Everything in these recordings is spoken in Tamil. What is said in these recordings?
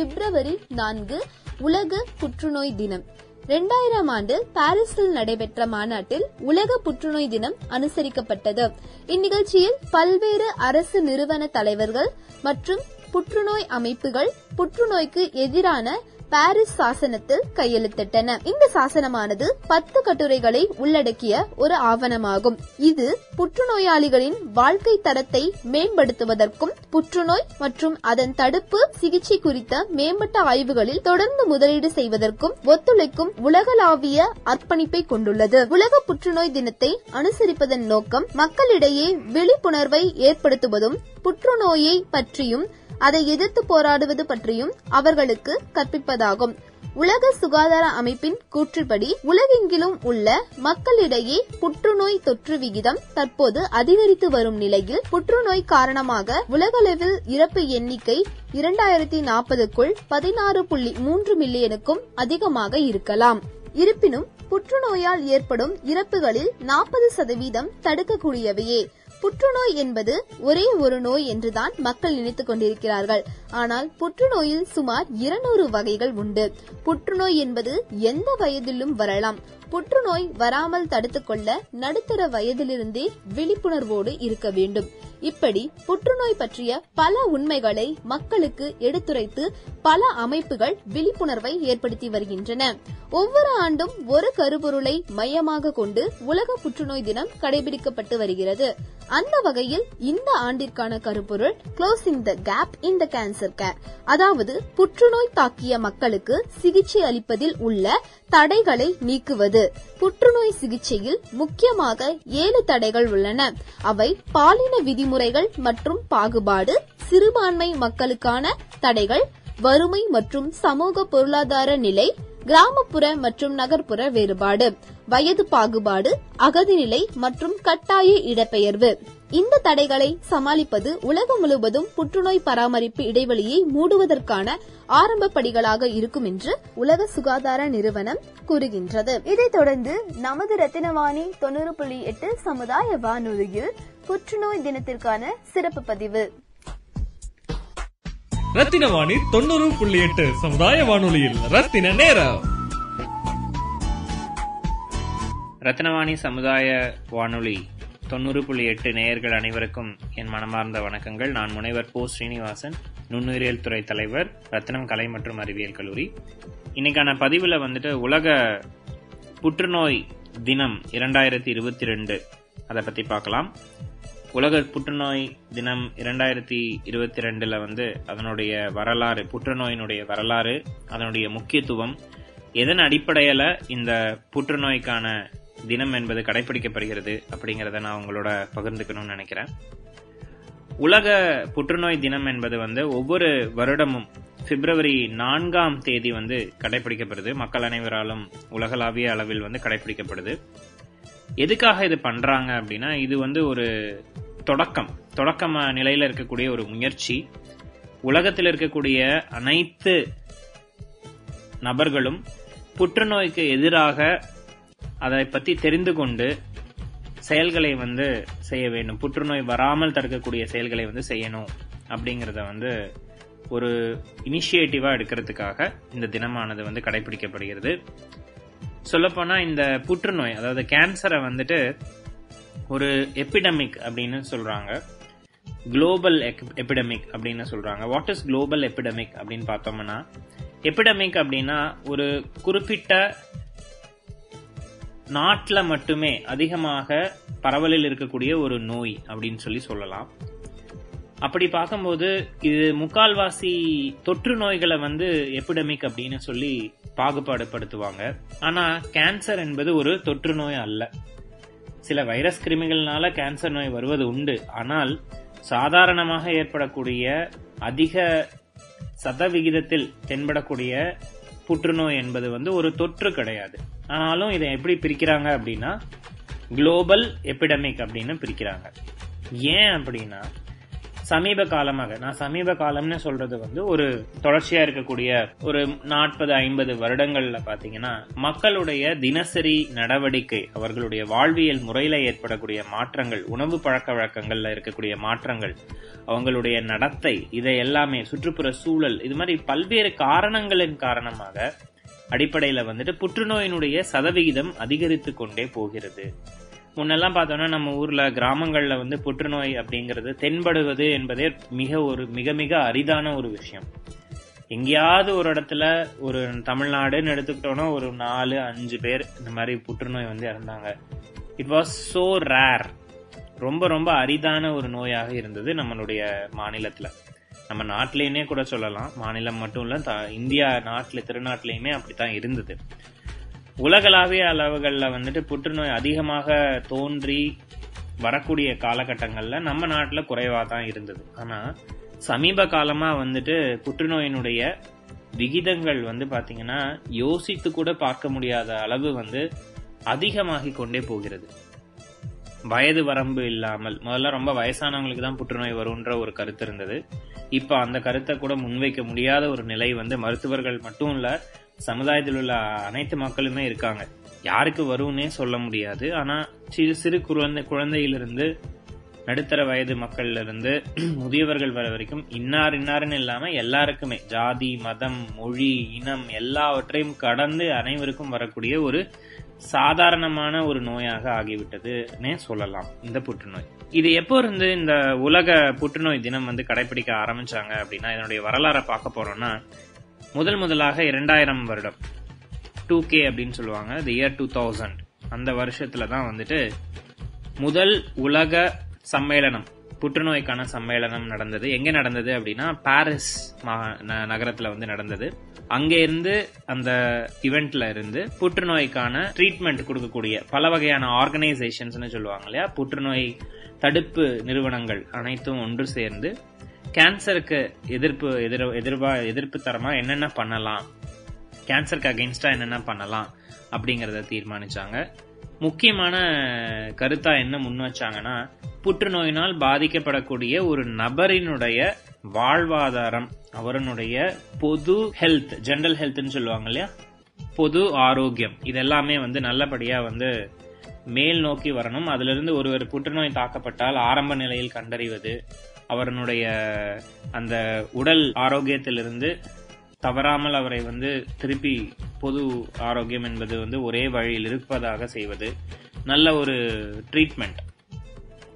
பிப்ரவரி நான்கு உலக புற்றுநோய் தினம். இரண்டாயிரம் ஆண்டு பாரிஸில் நடைபெற்ற மாநாட்டில் உலக புற்றுநோய் தினம் அனுசரிக்கப்பட்டது. இந்நிகழ்ச்சியில் பல்வேறு அரசு நிறுவன தலைவர்கள் மற்றும் புற்றுநோய் அமைப்புகள் புற்றுநோய்க்கு எதிரான பாரிஸ் சாசனத்தில் கையெழுத்திட்டன. இந்த சாசனமானது பத்து கட்டுரைகளை உள்ளடக்கிய ஒரு ஆவணமாகும். இது புற்றுநோயாளிகளின் வாழ்க்கை தரத்தை மேம்படுத்துவதற்கும் புற்றுநோய் மற்றும் அதன் தடுப்பு சிகிச்சை குறித்த மேம்பட்ட ஆய்வுகளில் தொடர்ந்து முதலீடு செய்வதற்கும் ஒத்துழைக்கும் உலகளாவிய அர்ப்பணிப்பை கொண்டுள்ளது. உலக புற்றுநோய் தினத்தை அனுசரிப்பதன் நோக்கம் மக்களிடையே விழிப்புணர்வை ஏற்படுத்துவதும் புற்றுநோயை பற்றியும் அதை எதிர்த்து போராடுவது பற்றியும் அவர்களுக்கு கற்பிப்பதாகும். உலக சுகாதார அமைப்பின் கூற்றுப்படி உலகெங்கிலும் உள்ள மக்களிடையே புற்றுநோய் தொற்று விகிதம் தற்போது அதிகரித்து வரும் நிலையில் புற்றுநோய் காரணமாக உலகளவில் இறப்பு எண்ணிக்கை இரண்டாயிரத்தி நாற்பதுக்குள் பதினாறு புள்ளி மூன்று மில்லியனுக்கும் அதிகமாக இருக்கலாம். இருப்பினும் புற்றுநோயால் ஏற்படும் இறப்புகளில் நாற்பது சதவீதம் தடுக்கக்கூடியவையே. புற்றுநோய் என்பது ஒரே ஒரு நோய் என்றுதான் மக்கள் நினைத்துக் கொண்டிருக்கிறார்கள். ஆனால் புற்றுநோயில் சுமார் இருநூறு வகைகள் உண்டு. புற்றுநோய் என்பது எந்த வயதிலும் வரலாம். புற்றுநோய் வராமல் தடுத்துக்கொள்ள நடுத்தர வயதிலிருந்தே விழிப்புணர்வோடு இருக்க வேண்டும். இப்படி புற்றுநோய் பற்றிய பல உண்மைகளை மக்களுக்கு எடுத்துரைத்து பல அமைப்புகள் விழிப்புணர்வை ஏற்படுத்தி வருகின்றன. ஒவ்வொரு ஆண்டும் ஒரு கருப்பொருளை மையமாக கொண்டு உலக புற்றுநோய் தினம் கடைபிடிக்கப்பட்டு வருகிறது. அந்த வகையில் இந்த ஆண்டிற்கான கருப்பொருள் closing the gap in the cancer care அதாவது புற்றுநோய் தாக்கிய மக்களுக்கு சிகிச்சை அளிப்பதில் உள்ள தடைகளை நீக்குவது. புற்றுநோய் சிகிச்சையில் முக்கியமாக ஏழு தடைகள் உள்ளன. அவை பாலின விதிமுறைகள் மற்றும் பாகுபாடு சிறுபான்மை மக்களுக்கான தடைகள் வறுமை மற்றும் சமூக பொருளாதார நிலை கிராமப்புற மற்றும் நகர்ப்புற வேறுபாடு வயது பாகுபாடு அகதிநிலை மற்றும் கட்டாய இடப்பெயர்வு. இந்த தடைகளை சமாளிப்பது உலகம் முழுவதும் புற்றுநோய் பராமரிப்பு இடைவெளியை மூடுவதற்கான ஆரம்ப படிகளாக இருக்கும் என்று உலக சுகாதார நிறுவனம் கூறுகின்றது. இதைத் தொடர்ந்து நமது ரத்தினவாணி தொண்ணூறு புள்ளி எட்டு சமுதாய வானொலியில் புற்றுநோய் தினத்திற்கான சிறப்பு பதிவு. ரத்தின வாணி தொண்ணூறு புள்ளி எட்டு சமுதாய வானொலியில் ரத்தின நேரம். ரத்னவாணி சமுதாய வானொலி. தொண்ணூறு புள்ளி எட்டு நேயர்கள் அனைவருக்கும் என் மனமார்ந்த வணக்கங்கள். நான் முனைவர் போ. ஸ்ரீனிவாசன் நுண்ணுயிரியல் துறை தலைவர் ரத்னம் கலை மற்றும் அறிவியல் கல்லூரி. இன்னைக்கான பதிவில் வந்துட்டு உலக புற்றுநோய் தினம் இரண்டாயிரத்தி இருபத்தி ரெண்டு. அதை பற்றி பார்க்கலாம். உலக புற்றுநோய் தினம் இரண்டாயிரத்தி இருபத்தி ரெண்டுல வந்து அதனுடைய வரலாறு புற்றுநோயினுடைய வரலாறு அதனுடைய முக்கியத்துவம் எதன் அடிப்படையில் இந்த புற்றுநோய்க்கான தினம் என்பது கடைபிடிக்கப்படுகிறது அப்படிங்கிறத நான் உங்களோட பகிர்ந்துக்கணும்னு நினைக்கிறேன். உலக புற்றுநோய் தினம் என்பது வந்து ஒவ்வொரு வருடமும் பிப்ரவரி நான்காம் தேதி வந்து கடைபிடிக்கப்படுது மக்கள் அனைவராலும் உலகளாவிய அளவில் வந்து கடைபிடிக்கப்படுது எதுக்காக இது பண்றாங்க அப்படின்னா இது வந்து ஒரு தொடக்கம். தொடக்கம் நிலையில இருக்கக்கூடிய ஒரு முயற்சி. உலகத்தில் இருக்கக்கூடிய அனைத்து நபர்களும் புற்றுநோய்க்கு எதிராக அதை பத்தி தெரிந்து கொண்டு செயல்களை வந்து செய்ய வேண்டும். புற்றுநோய் வராமல் தடுக்கக்கூடிய செயல்களை வந்து செய்யணும் அப்படிங்கிறத வந்து ஒரு இனிஷியேட்டிவா எடுக்கிறதுக்காக இந்த தினமானது வந்து கடைபிடிக்கப்படுகிறது. சொல்லப்போனா இந்த புற்றுநோய் அதாவது கேன்சரை வந்துட்டு ஒரு எபிடமிக் அப்படின்னு சொல்றாங்க. குளோபல் எபிடமிக் அப்படின்னு சொல்றாங்க. வாட் இஸ் குளோபல் எபிடமிக் அப்படின்னு பார்த்தோம்னா எபிடமிக் அப்படின்னா ஒரு குறிப்பிட்ட நாட்டில் மட்டுமே அதிகமாக பரவலில் இருக்கக்கூடிய ஒரு நோய் அப்படின்னு சொல்லி சொல்லலாம். அப்படி பார்க்கும்போது இது முக்கால்வாசி தொற்று நோய்களை வந்து எபிடமிக் அப்படின்னு சொல்லி பாகுபாடுபடுத்துவாங்க. ஆனா கேன்சர் என்பது ஒரு தொற்று நோய் அல்ல. சில வைரஸ் கிருமிகள்னால கேன்சர் நோய் வருவது உண்டு. ஆனால் சாதாரணமாக ஏற்படக்கூடிய அதிக சதவிகிதத்தில் தென்படக்கூடிய புற்றுநோய் என்பது வந்து ஒரு தொற்று கிடையாது. ஆனாலும் இதை எப்படி பிரிக்கிறாங்க அப்படின்னா குளோபல் எபிடமிக் அப்படின்னு பிரிக்கிறாங்க. ஏன் அப்படின்னா சமீப காலமாக நான் சமீப காலம்னு சொல்றது வந்து ஒரு தொடர்ச்சியா இருக்கக்கூடிய ஒரு நாற்பது ஐம்பது வருடங்கள்ல பாத்தீங்கன்னா மக்களுடைய தினசரி நடவடிக்கை அவர்களுடைய வாழ்வியல் முறையில ஏற்படக்கூடிய மாற்றங்கள் உணவு பழக்க வழக்கங்கள்ல இருக்கக்கூடிய மாற்றங்கள் அவங்களுடைய நடத்தை இதை எல்லாமே சுற்றுப்புற சூழல் இது மாதிரி பல்வேறு காரணங்களின் காரணமாக அடிப்படையில வந்துட்டு புற்றுநோயினுடைய சதவிகிதம் அதிகரித்து கொண்டே போகிறது. முன்னெல்லாம் பார்த்தோம்னா நம்ம ஊர்ல கிராமங்கள்ல வந்து புற்றுநோய் அப்படிங்கிறது தென்படுவது என்பதே மிக ஒரு மிக மிக அரிதான ஒரு விஷயம். எங்கேயாவது ஒரு இடத்துல ஒரு தமிழ்நாடுன்னு எடுத்துக்கிட்டோம்னா ஒரு நாலு அஞ்சு பேர் இந்த மாதிரி புற்றுநோய் வந்து இறந்தாங்க. இட் வாஸ் சோ ரேர் ரொம்ப ரொம்ப அரிதான ஒரு நோயாக இருந்தது நம்மளுடைய மாநிலத்துல. நம்ம நாட்டிலேயுமே கூட சொல்லலாம். மாநிலம் மட்டும் இல்ல இந்தியா நாட்டில் திருநாட்டிலையுமே அப்படித்தான் இருந்தது. உலகளாவிய அளவுகளில் வந்துட்டு புற்றுநோய் அதிகமாக தோன்றி வரக்கூடிய காலகட்டங்கள்ல நம்ம நாட்டில் குறைவா தான் இருந்தது. ஆனால் சமீப காலமா வந்துட்டு புற்றுநோயினுடைய விகிதங்கள் வந்து பார்த்தீங்கன்னா யோசித்து கூட பார்க்க முடியாத அளவு வந்து அதிகமாகி கொண்டே போகிறது. வயது வரம்பு இல்லாமல் முதல்ல ரொம்ப வயசானவங்களுக்கு தான் புற்றுநோய் வரும்ன்ற ஒரு கருத்து இருந்தது. இப்ப அந்த கருத்தை கூட முன்வைக்க முடியாத ஒரு நிலை வந்து மருத்துவர்கள் மட்டும் இல்ல சமுதாயத்தில் உள்ள அனைத்து மக்களுமே இருக்காங்க. யாருக்கு வரும்னே சொல்ல முடியாது. ஆனா சிறு சிறு குழந்தை குழந்தையிலிருந்து நடுத்தர வயது மக்கள்ல இருந்து முதியவர்கள் வர வரைக்கும் இன்னார் இன்னாருன்னு இல்லாம எல்லாருக்குமே ஜாதி மதம் மொழி இனம் எல்லாவற்றையும் கடந்து அனைவருக்கும் வரக்கூடிய ஒரு சாதாரணமான ஒரு நோயாக ஆகிவிட்டதுன்னே சொல்லலாம் இந்த புற்றுநோய். இது எப்போ இருந்து இந்த உலக புற்றுநோய் தினம் வந்து கடைபிடிக்க ஆரம்பிச்சாங்க அப்படின்னா இதனுடைய வரலாறை பார்க்க போறோம்னா முதல் முதலாக இரண்டாயிரம் வருடம் டூ கே அப்படின்னு சொல்லுவாங்க தி இயர் டூ தௌசண்ட் அந்த வருஷத்துல தான் வந்துட்டு முதல் உலக சம்மேளனம் புற்றுநோய்க்கான சம்மேளனம் நடந்தது. எங்க நடந்தது அப்படின்னா பாரிஸ் மா- ந- நகரத்துல வந்து நடந்தது. அங்க இருந்து அந்த இவெண்ட்ல இருந்து புற்றுநோய்க்கான ட்ரீட்மெண்ட் கொடுக்கக்கூடிய பல வகையான ஆர்கனைசேஷன்ஸ்னு சொல்லுவாங்க இல்லையா? புற்றுநோய் தடுப்பு நிறுவனங்கள் அனைத்தும் ஒன்று சேர்ந்து கேன்சருக்கு எதிர்ப்பு எதிர் எதிர்பா எதிர்ப்பு தரமா என்னென்ன பண்ணலாம்? கேன்சருக்கு அகெயின்ஸ்டா என்னென்ன பண்ணலாம்? அப்படிங்கறத தீர்மானிச்சாங்க. முக்கியமான கருத்தா என்ன முன் வச்சாங்கன்னா புற்றுநோயினால் பாதிக்கப்படக்கூடிய ஒரு நபரினுடைய வாழ்வாதாரம் அவரனுடைய பொது ஹெல்த் ஜெனரல் ஹெல்த்னு சொல்லுவாங்க இல்லையா? பொது ஆரோக்கியம். இதெல்லாமே வந்து நல்லபடியா வந்து மேல் நோக்கி வரணும். அதுல இருந்து ஒருவர் புற்றுநோய் தாக்கப்பட்டால் ஆரம்ப நிலையில் கண்டறிவது அவரனுடைய அந்த உடல் ஆரோக்கியத்திலிருந்து தவறாமல் அவரை வந்து திருப்பி பொது ஆரோக்கியம் என்பது வந்து ஒரே வழியில் இருப்பதாக செய்வது நல்ல ஒரு ட்ரீட்மெண்ட்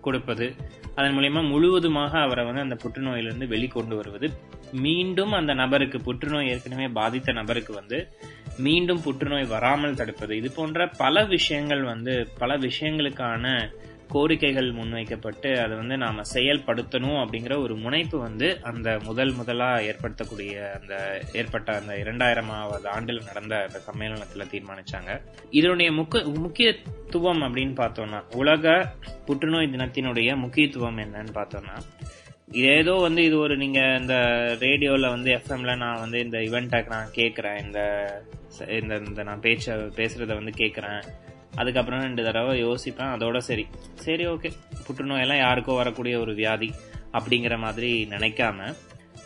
கொடுப்பது அதன் மூலியமா முழுவதுமாக அவரை வந்து அந்த புற்றுநோயிலிருந்து வெளிக்கொண்டு வருவது. மீண்டும் அந்த நபருக்கு புற்றுநோய் ஏற்கனவே பாதித்த நபருக்கு வந்து மீண்டும் புற்றுநோய் வராமல் தடுப்பது. இது போன்ற பல விஷயங்கள் வந்து பல விஷயங்களுக்கான கோரிக்கைகள் முன்வைக்கப்பட்டு அதை வந்து நாம செயல்படுத்தணும் அப்படிங்கிற ஒரு முனைப்பு வந்து அந்த முதல் முதலா ஏற்படுத்தக்கூடிய அந்த ஏற்பட்ட அந்த இரண்டாயிரமாவது ஆண்டில் நடந்த அந்த சம்மேளனத்துல தீர்மானிச்சாங்க. இதனுடைய முக்க முக்கியத்துவம் அப்படின்னு பார்த்தோம்னா உலக புற்றுநோய் தினத்தினுடைய முக்கியத்துவம் என்னன்னு பார்த்தோம்னா ஏதோ வந்து இது ஒரு நீங்க இந்த ரேடியோல வந்து எஃப்எம்ல நான் வந்து இந்த இவெண்ட்டை நான் கேட்கறேன் இந்த இந்த இந்த நான் பேச்ச பேசுறத வந்து கேட்கறேன் அதுக்கப்புறம் ரெண்டு தடவை யோசிப்பேன் அதோட சரி. சரி ஓகே புற்றுநோயெல்லாம் யாருக்கோ வரக்கூடிய ஒரு வியாதி அப்படிங்கிற மாதிரி நினைக்காம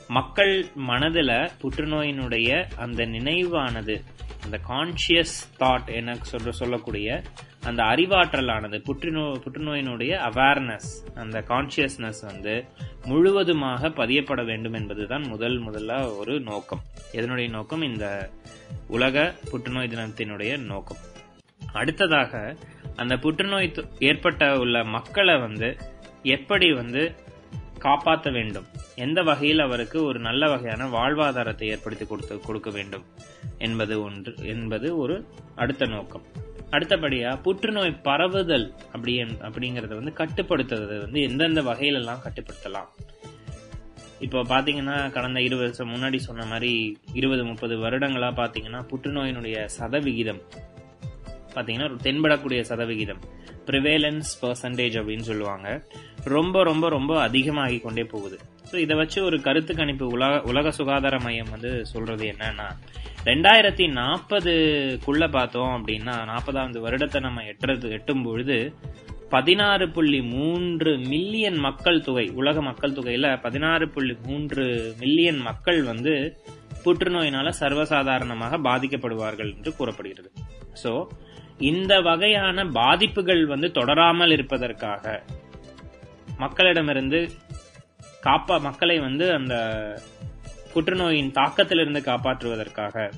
மக்கள் மனதில் புற்றுநோயினுடைய அந்த நினைவானது அந்த கான்சியஸ் தாட் என்ன சொல்ற சொல்லக்கூடிய அந்த அறிவாற்றலானது புற்றுநோ புற்றுநோயினுடைய அவேர்னஸ் அந்த கான்சியஸ்னஸ் வந்து முழுவதுமாக பதியப்பட வேண்டும் என்பதுதான் முதல் முதல்ல ஒரு நோக்கம். எதனுடைய நோக்கம்? இந்த உலக புற்றுநோய் தினத்தினுடைய நோக்கம். அடுத்ததாக அந்த புற்றுநோய் ஏற்பட்ட உள்ள மக்களை வந்து எப்படி வந்து காப்பாற்ற வேண்டும்? எந்த வகையில் அவருக்கு ஒரு நல்ல வகையான வாழ்வாதாரத்தை ஏற்படுத்தி கொடுத்து கொடுக்க வேண்டும்? என்பது ஒன்று என்பது ஒரு அடுத்த நோக்கம். அடுத்தபடியா புற்றுநோய் பரவுதல் அப்படி அப்படிங்கறத வந்து கட்டுப்படுத்துறது வந்து எந்தெந்த வகையிலெல்லாம் கட்டுப்படுத்தலாம்? இப்போ பாத்தீங்கன்னா கடந்த இருபது வருஷம் முன்னாடி சொன்ன மாதிரி இருபது முப்பது வருடங்களா பாத்தீங்கன்னா புற்றுநோயினுடைய சதவிகிதம் பார்த்தீங்கன்னா ஒரு தென்படக்கூடிய சதவிகிதம். ப்ரிவேலன்ஸ் பர்சன்டேஜ் அப்படின்னு சொல்லுவாங்க. ரொம்ப ரொம்ப ரொம்ப அதிகமாகி கொண்டே போகுது. ஸோ இதை வச்சு ஒரு கருத்து கணிப்பு உலக உலக சுகாதார மையம் வந்து சொல்றது என்னன்னா ரெண்டாயிரத்தி நாற்பதுக்குள்ள பார்த்தோம் அப்படின்னா நாற்பதாவது வருடத்தை நம்ம எட்டுறது எட்டும் பொழுது பதினாறு புள்ளி மூன்று மில்லியன் மக்கள் தொகை உலக மக்கள் தொகையில பதினாறு புள்ளி மூன்று மில்லியன் மக்கள் வந்து புற்றுநோயினால சர்வசாதாரணமாக பாதிக்கப்படுவார்கள் என்று கூறப்படுகிறது. ஸோ இந்த வகையான பாதிப்புகள் வந்து தொடராமல் இருப்பதற்காக மக்களிடமிருந்து காப்பா மக்களை வந்து அந்த புற்றுநோயின் தாக்கத்திலிருந்து காப்பாற்றுவதற்காக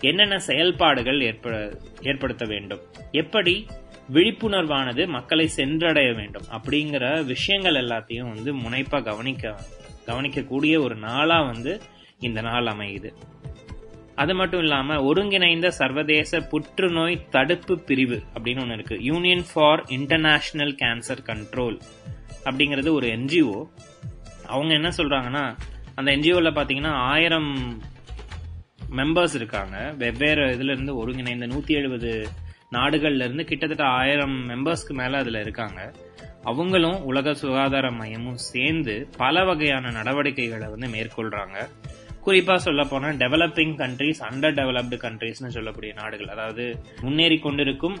என்னென்ன செயல்பாடுகள் ஏற்ப ஏற்படுத்த வேண்டும்? எப்படி விழிப்புணர்வானது மக்களை சென்றடைய வேண்டும்? அப்படிங்கிற விஷயங்கள் எல்லாத்தையும் வந்து முனைப்பா கவனிக்க கவனிக்கக்கூடிய ஒரு நாளா வந்து இந்த நாள் அமையுது. அது மட்டும் இல்லாம ஒருங்கிணைந்த சர்வதேச புற்றுநோய் தடுப்பு பிரிவு அப்படின்னு ஒன்று இருக்கு. Union for international cancer control அப்படிங்கிறது ஒரு என்ஜிஓ அவங்க என்ன சொல்றாங்கன்னா அந்த என்ஜிஓல பாத்தீங்கன்னா ஆயிரம் மெம்பர்ஸ் இருக்காங்க. வெவ்வேறு இதுல இருந்து ஒருங்கிணைந்த நூத்தி எழுபது நாடுகள்ல இருந்து கிட்டத்தட்ட ஆயிரம் மெம்பர்ஸ்க்கு மேல அதுல இருக்காங்க. அவங்களும் உலக சுகாதார மையமும் சேர்ந்து பல வகையான நடவடிக்கைகளை வந்து மேற்கொள்றாங்க. குறிப்பா சொல்ல போனா டெவலப்பிங் கண்ட்ரீஸ் அண்டர் டெவலப்டு கண்ட்ரீஸ்னு சொல்லக்கூடிய நாடுகள். அதாவது முன்னேறி கொண்டிருக்கும்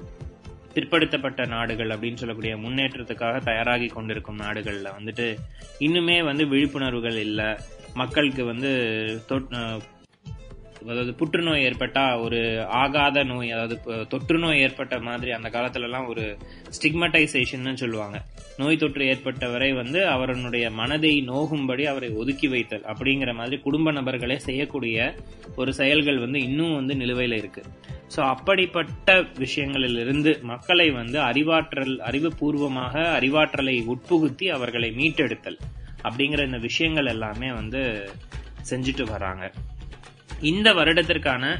பிற்படுத்தப்பட்ட நாடுகள் அப்படின்னு சொல்லக்கூடிய முன்னேற்றத்துக்காக தயாராகி கொண்டிருக்கும் நாடுகள்ல வந்துட்டு இன்னுமே வந்து விழிப்புணர்வுகள் இல்லை. மக்களுக்கு வந்து தொட்- அதாவது புற்றுநோய் ஏற்பட்டா ஒரு ஆகாத நோய் அதாவது தொற்று நோய் ஏற்பட்ட மாதிரி அந்த காலத்துலலாம் ஒரு ஸ்டிக்மட்டைசேஷன் சொல்லுவாங்க. நோய் தொற்று ஏற்பட்டவரை வந்து அவருடைய மனதை நோகும்படி அவரை ஒதுக்கி வைத்தல் அப்படிங்கிற மாதிரி குடும்ப நபர்களே செய்யக்கூடிய ஒரு செயல்கள் வந்து இன்னும் வந்து நிலுவையில் இருக்கு. ஸோ அப்படிப்பட்ட விஷயங்களிலிருந்து மக்களை வந்து அறிவாற்றல் அறிவுபூர்வமாக அறிவாற்றலை உட்புகுத்தி அவர்களை மீட்டெடுத்தல் அப்படிங்கிற இந்த விஷயங்கள் எல்லாமே வந்து செஞ்சுட்டு வராங்க. இந்த வருடத்திற்கான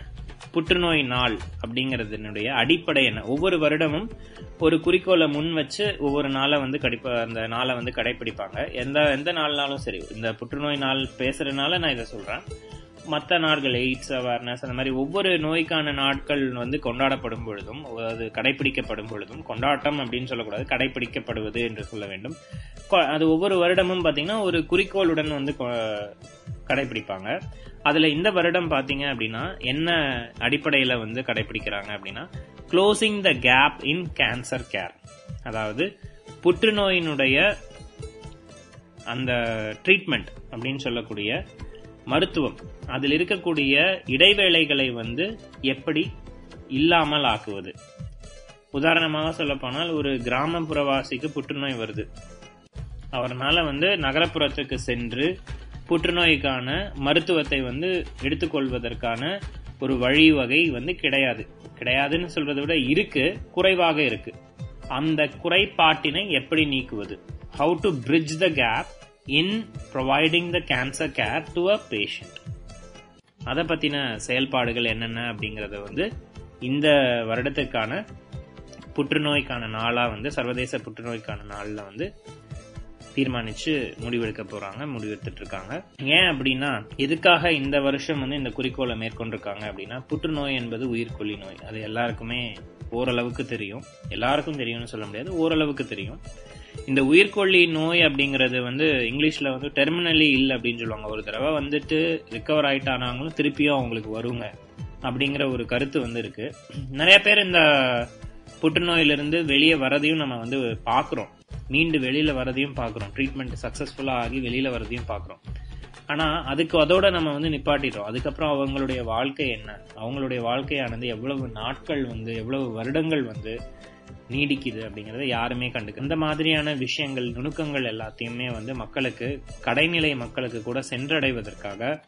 புற்றுநோய் நாள் அப்படிங்கறதுனுடைய அடிப்படை என்ன? ஒவ்வொரு வருடமும் ஒரு குறிக்கோளை முன் வச்சு ஒவ்வொரு நாளை வந்து கடிப்ப அந்த நாளை வந்து கடைபிடிப்பாங்க எந்த எந்த நாள்னாலும் சரி இந்த புற்றுநோய் நாள் பேசுறதுனால நான் இதை சொல்றேன். மற்ற நாட்கள் எய்ட்ஸ் அவேர்னஸ் அந்த மாதிரி ஒவ்வொரு நோய்க்கான நாட்கள் வந்து கொண்டாடப்படும் பொழுதும் அது கடைபிடிக்கப்படும் பொழுதும் கொண்டாட்டம் அப்படின்னு சொல்லக்கூடாது கடைபிடிக்கப்படுவது என்று சொல்ல வேண்டும். கொ- அது ஒவ்வொரு வருடமும் பாத்தீங்கன்னா ஒரு குறிக்கோளுடன் வந்து கொ- கடைபிடிப்பாங்க அதுல இந்த வருடம் பாத்தீங்க அப்படின்னா என்ன அடிப்படையில வந்து கடைபிடிக்கிறாங்க அப்படின்னா closing the gap in cancer care அதாவது புற்றுநோயினுடைய அந்த ட்ரீட்மெண்ட் அப்படின்னு சொல்லக்கூடிய மருத்துவம். அதில் இருக்கக்கூடிய இடைவேளைகளை வந்து எப்படி இல்லாமல் ஆக்குவது. உதாரணமாக சொல்ல போனால் ஒரு கிராமப்புறவாசிக்கு புற்றுநோய் வருது. அவர்னால வந்து நகரப்புறத்துக்கு சென்று புற்றுநோய்க்கான மருத்துவத்தை வந்து எடுத்துக்கொள்வதற்கான ஒரு வழிவகை வந்து கிடையாது. கிடையாதுன்னு சொல்றதை விட இருக்கு குறைவாக இருக்கு. அந்த குறைபாட்டினை எப்படி நீக்குவது? How to bridge the gap in providing the cancer care to a patient அதை பத்தின செயல்பாடுகள் என்னென்ன அப்படிங்கறத வந்து இந்த வருடத்திற்கான புற்றுநோய்க்கான நாளா வந்து சர்வதேச புற்றுநோய்க்கான நாளில் வந்து தீர்மானிச்சு முடிவெடுக்க போறாங்க முடிவெடுத்துட்டு இருக்காங்க ஏன் அப்படின்னா எதுக்காக இந்த வருஷம் வந்து இந்த குறிக்கோளை மேற்கொண்டிருக்காங்க அப்படின்னா புற்றுநோய் என்பது உயிர்கொல்லி நோய். அது எல்லாருக்குமே ஓரளவுக்கு தெரியும். எல்லாருக்கும் தெரியும்னு சொல்ல முடியாது ஓரளவுக்கு தெரியும். இந்த உயிர்கொல்லி நோய் அப்படிங்கறது வந்து இங்கிலீஷ்ல வந்து டெர்மினலி இல் அப்படின்னு சொல்லுவாங்க. ஒரு தடவை வந்துட்டு ரிக்கவர் ஆயிட்டானாங்களும் திருப்பியும் அவங்களுக்கு வருங்க அப்படிங்கிற ஒரு கருத்து வந்து இருக்கு. நிறைய பேர் இந்த புற்றுநோயிலிருந்து வெளியே வரதையும் நம்ம வந்து பாக்குறோம் மீண்டு வெளியில வரதையும் பாக்குறோம் ட்ரீட்மெண்ட் சக்சஸ்ஃபுல்லா ஆகி வெளியில வரதையும் பாக்குறோம் ஆனா அதுக்கு அதோட நம்ம வந்து நிப்பாட்டிட்டோம். அதுக்கப்புறம் அவங்களுடைய வாழ்க்கை என்ன? அவங்களுடைய வாழ்க்கையானது எவ்வளவு நாட்கள் வந்து எவ்வளவு வருடங்கள் வந்து நீடிக்குது அப்படிங்கறத யாருமே கண்டுக்க இந்த மாதிரியான விஷயங்கள் நுணுக்கங்கள் எல்லாத்தையுமே வந்து மக்களுக்கு கடைநிலை மக்களுக்கு கூட சென்றடைவதற்காக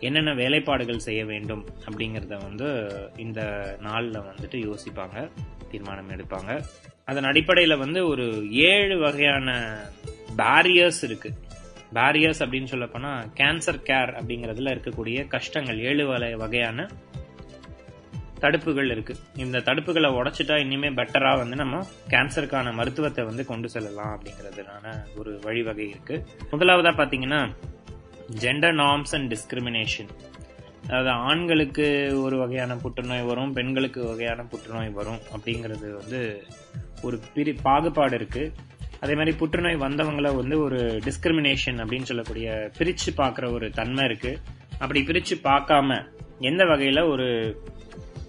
என்னென்ன வேலைப்பாடுகள் செய்ய வேண்டும் அப்படிங்கறத வந்து இந்த நாளில் வந்துட்டு யோசிப்பாங்க தீர்மானம் எடுப்பாங்க. அதன் அடிப்படையில் வந்து ஒரு ஏழு வகையான பேரியர்ஸ் இருக்கு. பேரியர்ஸ் அப்படின்னு சொல்ல கேன்சர் கேர் அப்படிங்கிறதுல இருக்கக்கூடிய கஷ்டங்கள் ஏழு வகை- வகையான தடுப்புகள் இருக்கு. இந்த தடுப்புகளை உடைச்சிட்டா இனிமே பெட்டரா வந்து நம்ம கேன்சருக்கான மருத்துவத்தை வந்து கொண்டு செல்லலாம் அப்படிங்கிறதுனால ஒரு வழிவகை இருக்கு. முதலாவதா பாத்தீங்கன்னா ஜெண்டர் நார்ம்ஸ் அண்ட் டிஸ்கிரிமினேஷன் அதாவது ஆண்களுக்கு ஒரு வகையான புற்றுநோய் வரும் பெண்களுக்கு வகையான புற்றுநோய் வரும் அப்படிங்கிறது வந்து ஒரு பிரி பாகுபாடு இருக்கு. அதே மாதிரி புற்றுநோய் வந்தவங்கள வந்து ஒரு டிஸ்கிரிமினேஷன் அப்படின்னு சொல்லக்கூடிய பிரிச்சு பார்க்குற ஒரு தன்மை இருக்கு. அப்படி பிரிச்சு பார்க்காம எந்த வகையில ஒரு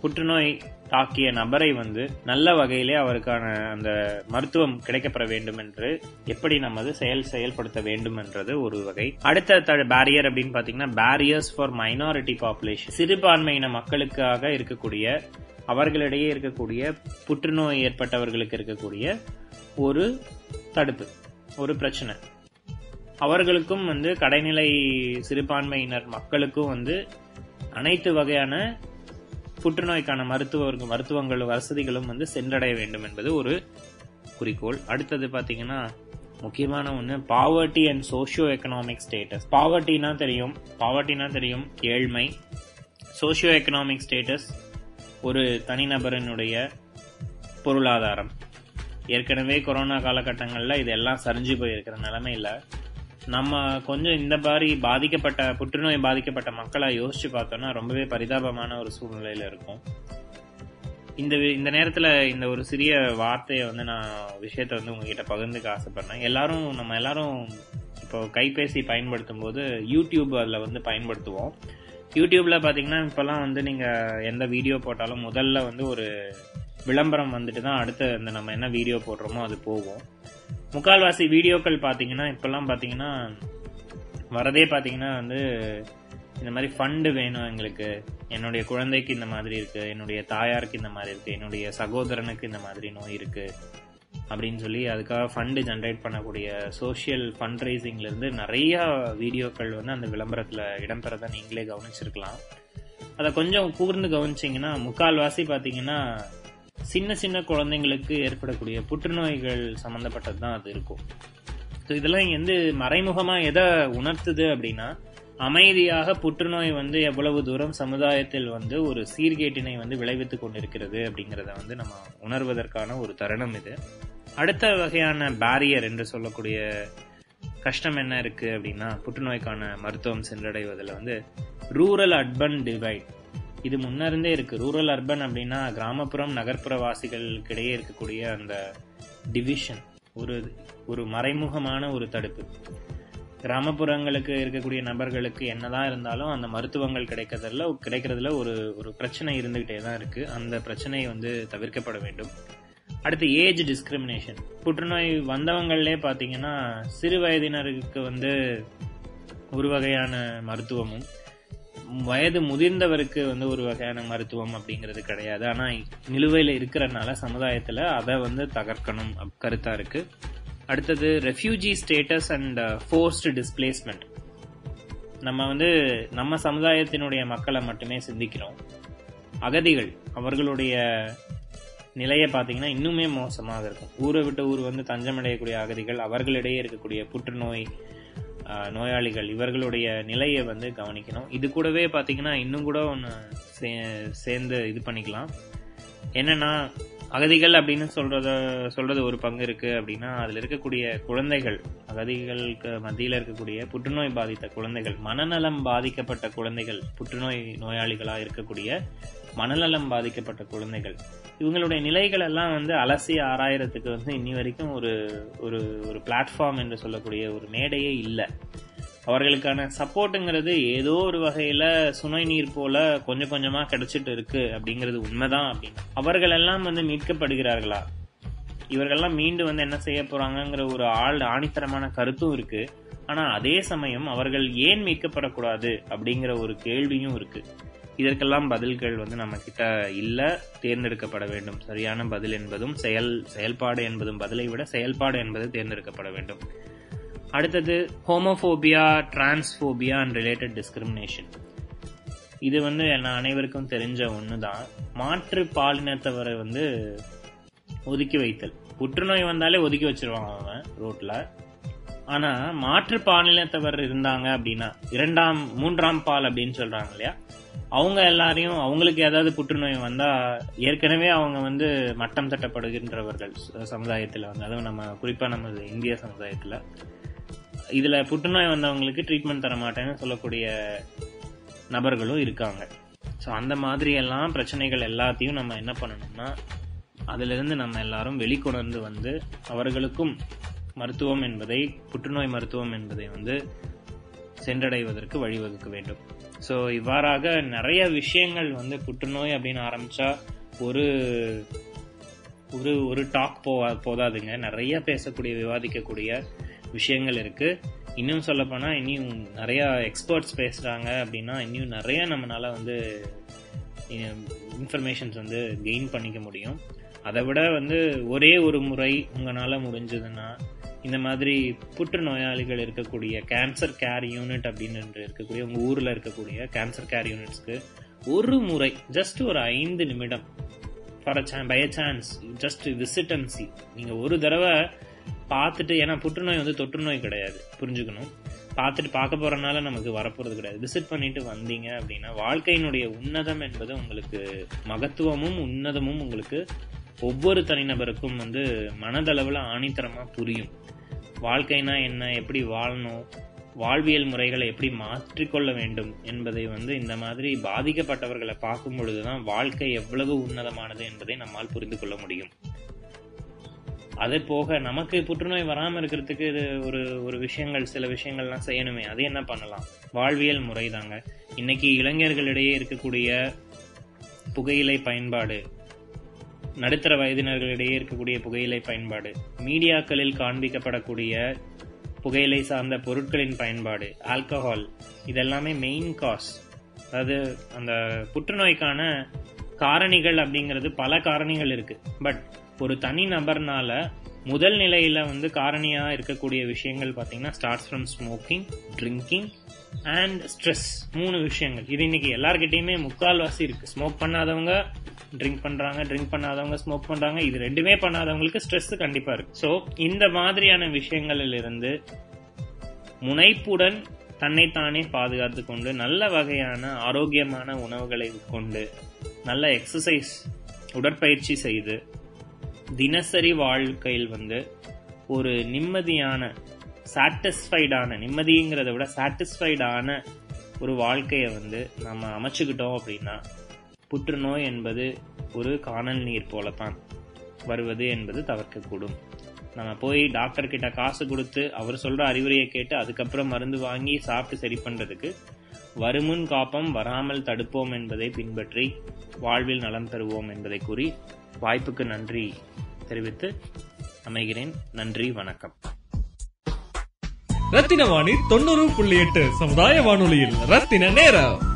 புற்றுநோய் தாக்கிய நபரை வந்து நல்ல வகையிலே அவருக்கான அந்த மருத்துவம் கிடைக்கப்பெற வேண்டும் என்று எப்படி நமது செயல் செயல்படுத்த வேண்டும் என்றது ஒரு வகை. அடுத்த பேரியர் அப்படின்னு பாத்தீங்கன்னா பேரியர்ஸ் ஃபார் மைனாரிட்டி பாப்புலேஷன் சிறுபான்மையின மக்களுக்காக இருக்கக்கூடிய அவர்களிடையே இருக்கக்கூடிய புற்றுநோய் ஏற்பட்டவர்களுக்கு இருக்கக்கூடிய ஒரு தடுப்பு ஒரு பிரச்சனை. அவர்களுக்கும் வந்து கடைநிலை சிறுபான்மையினர் மக்களுக்கும் வந்து அனைத்து வகையான புற்றுநோய்க்கான மருத்துவ மருத்துவங்களும் வசதிகளும் வந்து சென்றடைய வேண்டும் என்பது ஒரு குறிக்கோள். அடுத்தது பாத்தீங்கன்னா முக்கியமான ஒன்று poverty and socio economic status பாவர்ட்டினா தெரியும் பாவர்ட்டினா தெரியும் ஏழ்மை. சோஷியோ எக்கனாமிக் ஸ்டேட்டஸ் ஒரு தனிநபரினுடைய பொருளாதாரம். ஏற்கனவே கொரோனா காலகட்டங்களில் இதெல்லாம் சரிஞ்சு போயிருக்கிற நிலமையில நம்ம கொஞ்சம் இந்த மாதிரி பாதிக்கப்பட்ட புற்றுநோய் பாதிக்கப்பட்ட மக்களை யோசிச்சு பார்த்தோம்னா ரொம்பவே பரிதாபமான ஒரு சூழ்நிலையில இருக்கும். இந்த வி- இந்த நேரத்துல இந்த ஒரு சிறிய வார்த்தையை வந்து நான் விஷயத்த வந்து உங்ககிட்ட பகிர்ந்துக்க ஆசைப்படுறேன். எல்லாரும் நம்ம எல்லாரும் இப்போ கைபேசி பயன்படுத்தும் போது யூடியூப் அதில் வந்து பயன்படுத்துவோம். யூடியூப்ல பாத்தீங்கன்னா இப்பெல்லாம் வந்து நீங்க எந்த வீடியோ போட்டாலும் முதல்ல வந்து ஒரு விளம்பரம் வந்துட்டு தான் அடுத்த இந்த நம்ம என்ன வீடியோ போடுறோமோ அது போகும். முக்கால்வாசி வீடியோக்கள் பாத்தீங்கன்னா இப்பெல்லாம் பாத்தீங்கன்னா வரதே பாத்தீங்கன்னா வந்து இந்த மாதிரி ஃபண்டு வேணும் எங்களுக்கு. என்னுடைய குழந்தைக்கு இந்த மாதிரி இருக்கு என்னுடைய தாயாருக்கு இந்த மாதிரி இருக்கு என்னுடைய சகோதரனுக்கு இந்த மாதிரி நோய் இருக்கு. அப்படின்னு சொல்லி அதுக்காக ஃபண்டு ஜென்ரேட் பண்ணக்கூடிய சோஷியல் ஃபண்ட் ரைசிங்லேருந்து நிறைய வீடியோக்கள் வந்து அந்த விளம்பரத்தில் இடம்பெறதை நீங்களே கவனிச்சிருக்கலாம். அதை கொஞ்சம் கூர்ந்து கவனிச்சிங்கன்னா முக்கால்வாசி பார்த்தீங்கன்னா சின்ன சின்ன குழந்தைங்களுக்கு ஏற்படக்கூடிய புற்றுநோய்கள் சம்மந்தப்பட்டது தான் அது இருக்கும். ஸோ இதெல்லாம் வந்து மறைமுகமாக எதை உணர்த்துது அப்படின்னா அமைதியாக புற்றுநோய் வந்து எவ்வளவு தூரம் சமுதாயத்தில் வந்து ஒரு சீர்கேட்டினை வந்து விளைவித்து கொண்டிருக்கிறது அப்படிங்கிறத வந்து நம்ம உணர்வதற்கான ஒரு தருணம் இது. அடுத்த வகையான பேரியர் என்று சொல்லக்கூடிய கஷ்டம் என்ன இருக்கு அப்படின்னா புற்றுநோய்க்கான மருத்துவம் சென்றடைவதில் வந்து ரூரல் அர்பன் டிவைட் இது முன்னிருந்தே இருக்கு. ரூரல் அர்பன் அப்படின்னா கிராமப்புறம் நகர்ப்புற வாசிகளுக்கு இடையே இருக்கக்கூடிய அந்த டிவிஷன் ஒரு ஒரு மறைமுகமான ஒரு தடுப்பு. கிராமப்புறங்களுக்கு இருக்கக்கூடிய நபர்களுக்கு என்னதான் இருந்தாலும் அந்த மருத்துவங்கள் கிடைக்கிறதுல கிடைக்கிறதுல ஒரு ஒரு பிரச்சனை இருந்துகிட்டே தான் இருக்கு. அந்த பிரச்சனை வந்து தவிர்க்கப்பட வேண்டும். அடுத்து ஏஜ் டிஸ்கிரிமினேஷன் புற்றுநோய் வந்தவங்களே பார்த்தீங்கன்னா சிறு வயதினருக்கு வந்து ஒரு வகையான மருத்துவமும் வயது முதிர்ந்தவருக்கு வந்து ஒரு வகையான மருத்துவம் அப்படிங்கிறது கிடையாது. ஆனால் நிலுவையில் இருக்கிறனால சமுதாயத்தில் அதை வந்து தகர்க்கணும் அப்- கருத்தா இருக்கு. அடுத்தது refugee status and forced displacement நம்ம வந்து நம்ம சமுதாயத்தினுடைய மக்களை மட்டுமே சிந்திக்கிறோம். அகதிகள் அவர்களுடைய நிலையை பார்த்தீங்கன்னா இன்னுமே மோசமாக இருக்கும். ஊரை விட்டு ஊர் வந்து தஞ்சமடையக்கூடிய அகதிகள் அவர்களிடையே இருக்கக்கூடிய புற்றுநோய் நோயாளிகள் இவர்களுடைய நிலையை வந்து கவனிக்கணும். இது கூடவே பார்த்தீங்கன்னா இன்னும் கூட ஒன்று சே சேர்ந்து இது பண்ணிக்கலாம். என்னென்னா அகதிகள் அப்படின்னு சொல்கிறத சொல்கிறது ஒரு பங்கு இருக்குது அப்படின்னா அதில் இருக்கக்கூடிய குழந்தைகள் அகதிகளுக்கு மத்தியில் இருக்கக்கூடிய புற்றுநோய் பாதித்த குழந்தைகள் மனநலம் பாதிக்கப்பட்ட குழந்தைகள் புற்றுநோய் நோயாளிகளாக இருக்கக்கூடிய மனநலம் பாதிக்கப்பட்ட குழந்தைகள். இவங்களுடைய நிலைகள் எல்லாம் வந்து அலசி ஆராயறதுக்கு வந்து இன்னி வரைக்கும் ஒரு ஒரு ஒரு பிளாட்ஃபார்ம் என்று சொல்லக்கூடிய ஒரு மேடையே இல்லை. அவர்களுக்கான சப்போர்ட்டுங்கிறது ஏதோ ஒரு வகையில சுனை நீர் போல கொஞ்சம் கொஞ்சமா கிடைச்சிட்டு இருக்கு அப்படிங்கிறது உண்மைதான் அப்படின்னு. அவர்கள் எல்லாம் வந்து மீட்கப்படுகிறார்களா? இவர்கள்லாம் மீண்டு வந்து என்ன செய்ய போறாங்கங்கிற ஒரு ஆள் ஆணித்தரமான கருத்தும் இருக்கு. ஆனா அதே சமயம் அவர்கள் ஏன் மீட்கப்படக்கூடாது அப்படிங்கிற ஒரு கேள்வியும் இருக்கு. இதற்கெல்லாம் பதில்கள் வந்து நம்ம கிட்ட இல்ல தேர்ந்தெடுக்கப்பட வேண்டும். சரியான பதில் என்பதும் செயல் செயல்பாடு என்பதும் பதிலை விட செயல்பாடு என்பது தேர்ந்தெடுக்கப்பட வேண்டும். அடுத்தது homophobia transphobia and related discrimination இது வந்து நான் அனைவருக்கும் தெரிஞ்ச ஒண்ணுதான். மாற்று பாலினத்தவரை வந்து ஒதுக்கி வைத்தல். புற்றுநோய் வந்தாலே ஒதுக்கி வச்சிருவாங்க அவன் ரோட்ல. ஆனா மாற்று பாலினத்தவர் இருந்தாங்க அப்படின்னா இரண்டாம் மூன்றாம் பால் அப்படின்னு சொல்றாங்க இல்லையா? அவங்க எல்லாரையும் அவங்களுக்கு ஏதாவது புற்றுநோய் வந்தா ஏற்கனவே அவங்க வந்து மட்டம் தட்டப்படுகின்றவர்கள் சமுதாயத்தில் வந்து. அதுவும் நம்ம குறிப்பா நம்ம இந்திய சமுதாயத்தில். இதுல புற்றுநோய் வந்தவங்களுக்கு ட்ரீட்மெண்ட் தர மாட்டேன்னு சொல்லக்கூடிய நபர்களும் இருக்காங்க. ஸோ அந்த மாதிரி எல்லாம் பிரச்சனைகள் எல்லாத்தையும் நம்ம என்ன பண்ணணும்னா அதிலிருந்து நம்ம எல்லாரும் வெளிக்கொணர்ந்து வந்து அவர்களுக்கும் மருத்துவம் என்பதை புற்றுநோய் மருத்துவம் என்பதை வந்து சென்றடைவதற்கு வழிவகுக்க வேண்டும். ஸோ இவ்வாறாக நிறைய விஷயங்கள் வந்து புற்றுநோய் அப்படின்னு ஆரம்பிச்சா ஒரு ஒரு ஒரு டாக் போவா போதாதுங்க. நிறைய பேசக்கூடிய விவாதிக்கக்கூடிய விஷயங்கள் இருக்குது இன்னும் சொல்லப்போனால் இனியும் நிறையா எக்ஸ்பர்ட்ஸ் பேசுகிறாங்க அப்படின்னா இன்னும் நிறையா நம்மளால் வந்து இன்ஃபர்மேஷன்ஸ் வந்து கெயின் பண்ணிக்க முடியும். அதை விட வந்து ஒரே ஒரு முறை உங்களால் முடிஞ்சதுன்னா இந்த மாதிரி புற்றுநோயாளிகள் இருக்கக்கூடிய கேன்சர் கேர் யூனிட் அப்படின்னு இருக்கக்கூடிய உங்க ஊர்ல இருக்கக்கூடிய கேன்சர் கேர் யூனிட்ஸ்க்கு ஒரு முறை ஜஸ்ட் ஒரு ஐந்து நிமிடம் ஃபார் பை சான்ஸ் ஜஸ்ட் விசிட்டன்சி நீங்கள் நீங்க ஒரு தடவை பார்த்துட்டு ஏன்னா புற்றுநோய் வந்து தொற்று நோய் கிடையாது புரிஞ்சுக்கணும். பார்த்துட்டு பார்க்க போறதுனால நமக்கு வரப்போறது கிடையாது. விசிட் பண்ணிட்டு வந்தீங்க அப்படின்னா வாழ்க்கையினுடைய உன்னதம் என்பது உங்களுக்கு மகத்துவமும் உன்னதமும் உங்களுக்கு ஒவ்வொரு தனிநபருக்கும் வந்து மனதளவில் ஆணித்தரமாக புரியும். வாழ்க்கைனா என்ன எப்படி வாழணும் வாழ்வியல் முறைகளை எப்படி மாற்றிக்கொள்ள வேண்டும் என்பதை வந்து இந்த மாதிரி பாதிக்கப்பட்டவர்களை பார்க்கும் பொழுதுதான் வாழ்க்கை எவ்வளவு உன்னதமானது என்பதை நம்மால் புரிந்து கொள்ள முடியும். அதே போக நமக்கு புற்றுநோய் வராமல் இருக்கிறதுக்கு இது ஒரு ஒரு விஷயங்கள் சில விஷயங்கள்லாம் செய்யணுமே அது என்ன பண்ணலாம்? வாழ்வியல் முறை தாங்க இன்னைக்கு இளைஞர்களிடையே இருக்கக்கூடிய புகையிலை பயன்பாடு நடுத்தர வயதினர்களிடையே இருக்கக்கூடிய புகையிலை பயன்பாடு. மீடியாக்களில் காண்பிக்கப்படக்கூடிய புகையிலை சார்ந்த பொருட்களின் பயன்பாடு ஆல்கஹால் இதெல்லாமே மெயின் காஸ் அதாவது அந்த புற்றுநோய்க்கான காரணிகள் அப்படிங்கிறது பல காரணிகள் இருக்கு. பட் ஒரு தனி நபர்னால முதல் நிலையில் வந்து காரணியாக இருக்கக்கூடிய விஷயங்கள் பார்த்தீங்கன்னா starts from smoking drinking and stress மூணு விஷயங்கள். இது இன்னைக்கு எல்லாருக்கிட்டையுமே முக்கால்வாசி இருக்கு. ஸ்மோக் பண்ணாதவங்க ட்ரிங்க் பண்றாங்க ட்ரிங்க் பண்ணாதவங்க ஸ்மோக் பண்றாங்க. இது ரெண்டுமே பண்ணாதவங்களுக்கு ஸ்ட்ரெஸ் கண்டிப்பா இருக்கு. ஸோ இந்த மாதிரியான விஷயங்களில் இருந்து முனைப்புடன் தன்னைத்தானே பாதுகாத்து கொண்டு நல்ல வகையான ஆரோக்கியமான உணவுகளை கொண்டு நல்ல எக்ஸசைஸ் உடற்பயிற்சி செய்து தினசரி வாழ்க்கையில் வந்து ஒரு நிம்மதியான சாட்டிஸ்ஃபைடான நிம்மதிங்கிறத விட சாட்டிஸ்ஃபைடான ஒரு வாழ்க்கையை வந்து நம்ம அமைச்சுக்கிட்டோம் அப்படின்னா புற்றுநோய் என்பது ஒரு காணல் நீர் போலத்தான் வருவது என்பது தவிர்க்கக்கூடும். நம்ம போய் டாக்டர் கிட்ட காசு கொடுத்து அவர் சொல்ற அறிவுரையை கேட்டு அதுக்கப்புறம் மருந்து வாங்கி சாப்பிட்டு சரி பண்றதுக்கு வருமுன் காப்பம் வராமல் தடுப்போம் என்பதை பின்பற்றி வாழ்வில் நலம் தருவோம் என்பதை கூறி வாய்ப்புக்கு நன்றி தெரிவித்து அமைகிறேன். நன்றி வணக்கம். ரத்தின வாணி தொண்ணூறு புள்ளி எட்டு சமுதாய வானொலியில் ரத்தின நேரம்.